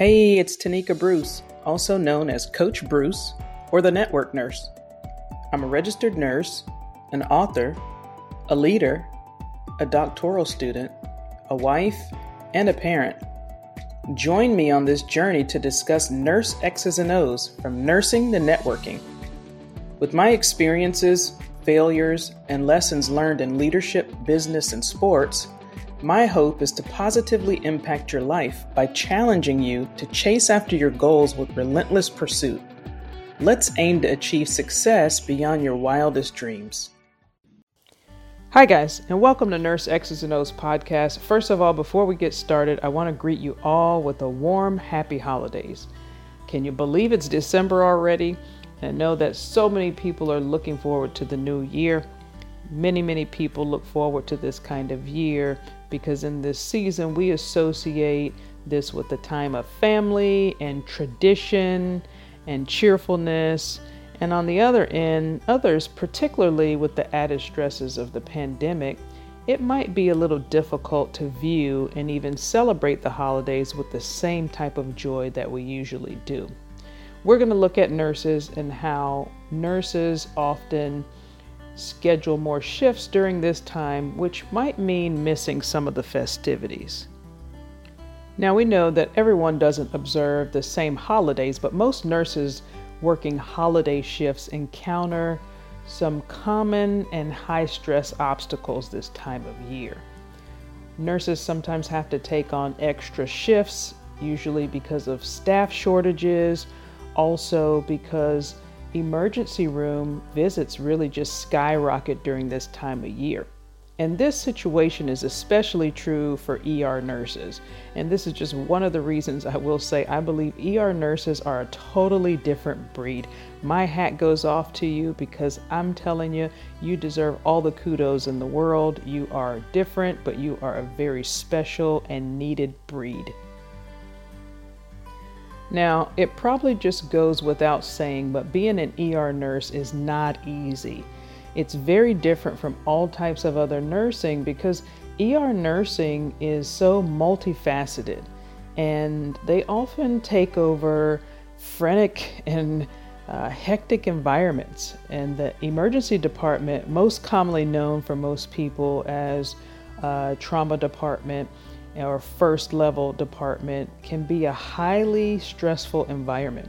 Hey, it's Tanika Bruce, also known as Coach Bruce or the Network Nurse. I'm a registered nurse, an author, a leader, a doctoral student, a wife, and a parent. Join me on this journey to discuss nurse X's and O's from nursing to networking. With my experiences, failures, and lessons learned in leadership, business, and sports, my hope is to positively impact your life by challenging you to chase after your goals with relentless pursuit. Let's aim to achieve success beyond your wildest dreams. Hi, guys, and welcome to Nurse X's and O's podcast. First of all, before we get started, I want to greet you all with a warm, happy holidays. Can you believe it's December already? And know that so many people are looking forward to the new year. Many, many people look forward to this kind of year because in this season we associate this with the time of family and tradition and cheerfulness. And on the other end, others, particularly with the added stresses of the pandemic, it might be a little difficult to view and even celebrate the holidays with the same type of joy that we usually do. We're going to look at nurses and how nurses often schedule more shifts during this time, which might mean missing some of the festivities. Now, we know that everyone doesn't observe the same holidays, but most nurses working holiday shifts encounter some common and high stress obstacles this time of year. Nurses sometimes have to take on extra shifts, usually because of staff shortages, also because emergency room visits really just skyrocket during this time of year. And this situation is especially true for ER nurses. And this is just one of the reasons I will say I believe ER nurses are a totally different breed. My hat goes off to you because I'm telling you, you deserve all the kudos in the world. You are different, but you are a very special and needed breed. Now, it probably just goes without saying, but being an ER nurse is not easy. It's very different from all types of other nursing because ER nursing is so multifaceted and they often take over frantic and uh, hectic environments. And the emergency department, most commonly known for most people as a trauma department, or first level department can be a highly stressful environment.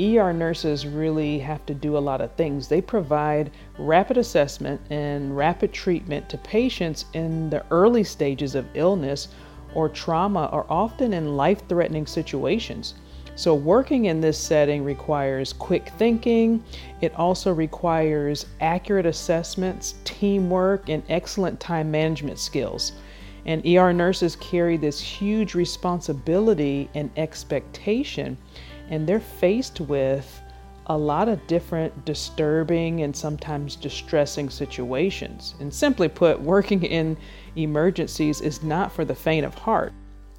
ER nurses really have to do a lot of things. They provide rapid assessment and rapid treatment to patients in the early stages of illness or trauma or often in life threatening situations. So, working in this setting requires quick thinking. It also requires accurate assessments, teamwork, and excellent time management skills. And ER nurses carry this huge responsibility and expectation, and they're faced with a lot of different disturbing and sometimes distressing situations. And simply put, working in emergencies is not for the faint of heart.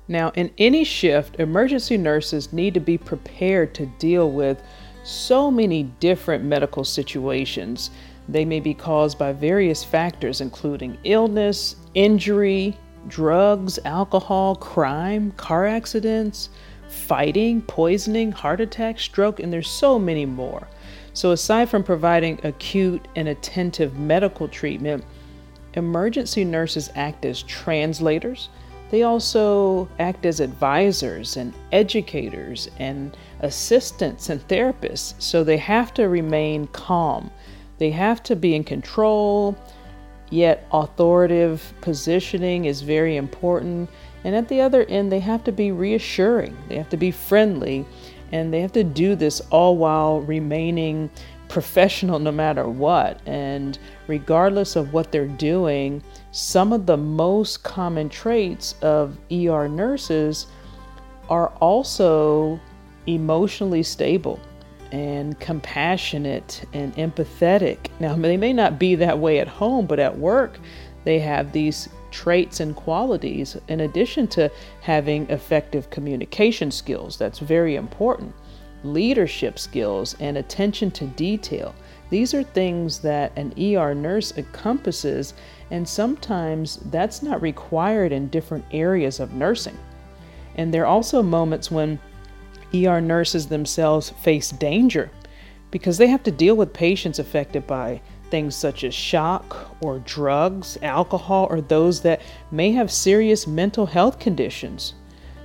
Now, in any shift, emergency nurses need to be prepared to deal with so many different medical situations. They may be caused by various factors, including illness, injury, drugs, alcohol, crime, car accidents, fighting, poisoning, heart attack, stroke, and there's so many more. So, aside from providing acute and attentive medical treatment, emergency nurses act as translators. They also act as advisors and educators and assistants and therapists. So they have to remain calm. They have to be in control Yet, authoritative positioning is very important. And at the other end, they have to be reassuring, they have to be friendly, and they have to do this all while remaining professional no matter what. And regardless of what they're doing, some of the most common traits of ER nurses are also emotionally stable and compassionate and empathetic. Now, they may not be that way at home, but at work, they have these traits and qualities in addition to having effective communication skills. That's very important. Leadership skills and attention to detail. These are things that an ER nurse encompasses, and sometimes that's not required in different areas of nursing. And there are also moments when ER nurses themselves face danger because they have to deal with patients affected by things such as shock or drugs, alcohol, or those that may have serious mental health conditions.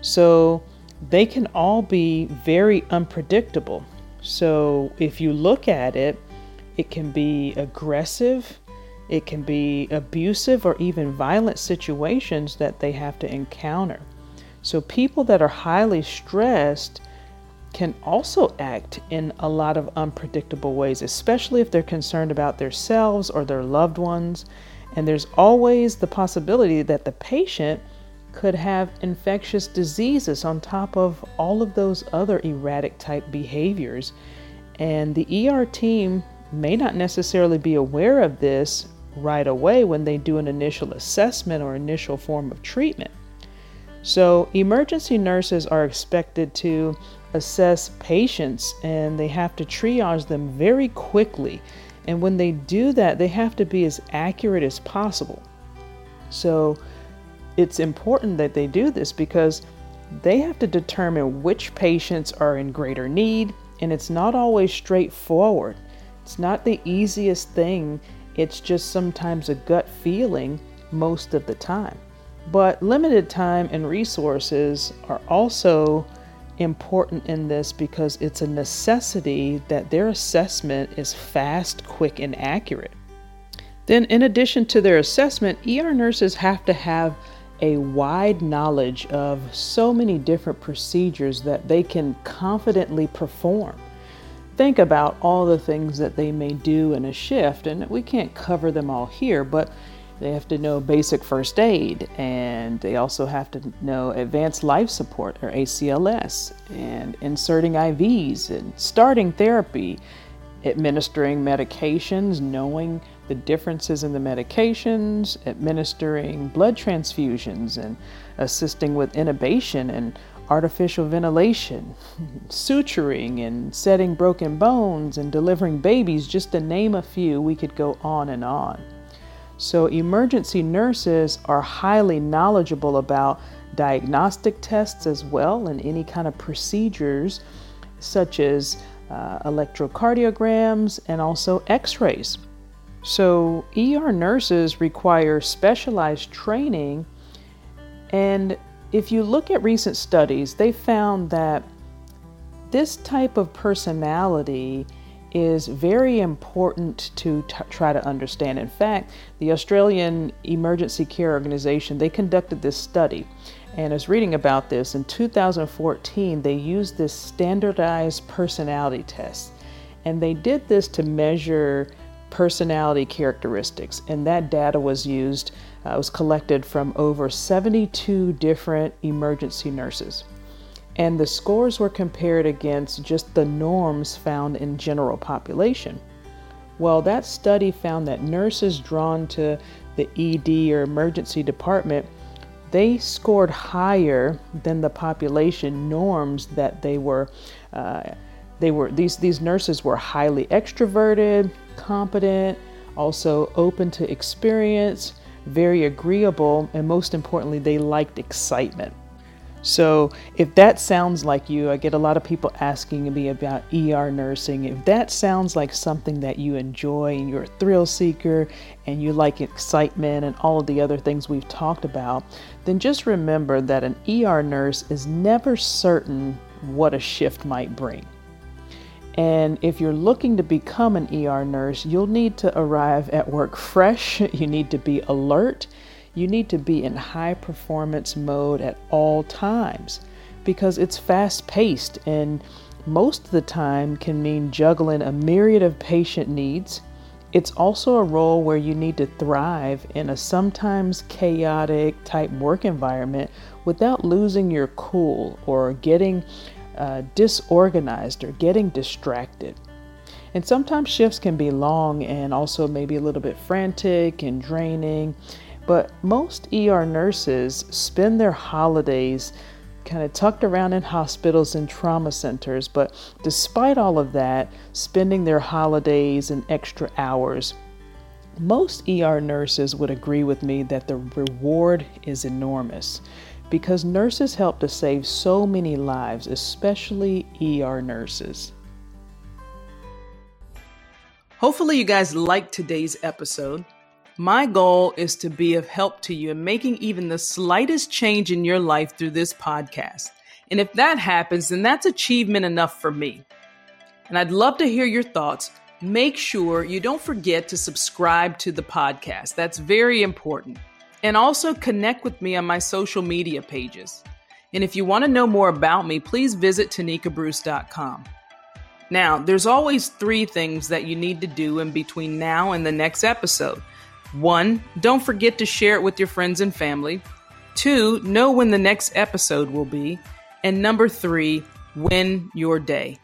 So they can all be very unpredictable. So if you look at it, it can be aggressive, it can be abusive, or even violent situations that they have to encounter. So people that are highly stressed can also act in a lot of unpredictable ways, especially if they're concerned about themselves or their loved ones. And there's always the possibility that the patient could have infectious diseases on top of all of those other erratic type behaviors. And the ER team may not necessarily be aware of this right away when they do an initial assessment or initial form of treatment. So, emergency nurses are expected to assess patients and they have to triage them very quickly. And when they do that, they have to be as accurate as possible. So, it's important that they do this because they have to determine which patients are in greater need, and it's not always straightforward. It's not the easiest thing, it's just sometimes a gut feeling most of the time. But limited time and resources are also important in this because it's a necessity that their assessment is fast, quick, and accurate. Then, in addition to their assessment, ER nurses have to have a wide knowledge of so many different procedures that they can confidently perform. Think about all the things that they may do in a shift, and we can't cover them all here, but they have to know basic first aid, and they also have to know advanced life support or ACLS, and inserting IVs, and starting therapy, administering medications, knowing the differences in the medications, administering blood transfusions, and assisting with intubation and artificial ventilation, suturing and setting broken bones, and delivering babies, just to name a few. We could go on and on. So, emergency nurses are highly knowledgeable about diagnostic tests as well and any kind of procedures such as uh, electrocardiograms and also x rays. So, ER nurses require specialized training, and if you look at recent studies, they found that this type of personality is very important to t- try to understand. In fact, the Australian Emergency Care Organization, they conducted this study. And I was reading about this in 2014, they used this standardized personality test. And they did this to measure personality characteristics. And that data was used, uh, was collected from over 72 different emergency nurses and the scores were compared against just the norms found in general population. Well, that study found that nurses drawn to the ED or emergency department, they scored higher than the population norms that they were. Uh, they were these these nurses were highly extroverted, competent, also open to experience, very agreeable, and most importantly, they liked excitement. So, if that sounds like you, I get a lot of people asking me about ER nursing. If that sounds like something that you enjoy and you're a thrill seeker and you like excitement and all of the other things we've talked about, then just remember that an ER nurse is never certain what a shift might bring. And if you're looking to become an ER nurse, you'll need to arrive at work fresh, you need to be alert you need to be in high performance mode at all times because it's fast paced and most of the time can mean juggling a myriad of patient needs. It's also a role where you need to thrive in a sometimes chaotic type work environment without losing your cool or getting uh, disorganized or getting distracted. And sometimes shifts can be long and also maybe a little bit frantic and draining. But most ER nurses spend their holidays kind of tucked around in hospitals and trauma centers, but despite all of that, spending their holidays and extra hours, most ER nurses would agree with me that the reward is enormous because nurses help to save so many lives, especially ER nurses. Hopefully, you guys liked today's episode. My goal is to be of help to you in making even the slightest change in your life through this podcast. And if that happens, then that's achievement enough for me. And I'd love to hear your thoughts. Make sure you don't forget to subscribe to the podcast. That's very important. And also connect with me on my social media pages. And if you want to know more about me, please visit tanikabruce.com. Now, there's always three things that you need to do in between now and the next episode. One, don't forget to share it with your friends and family. Two, know when the next episode will be. And number three, win your day.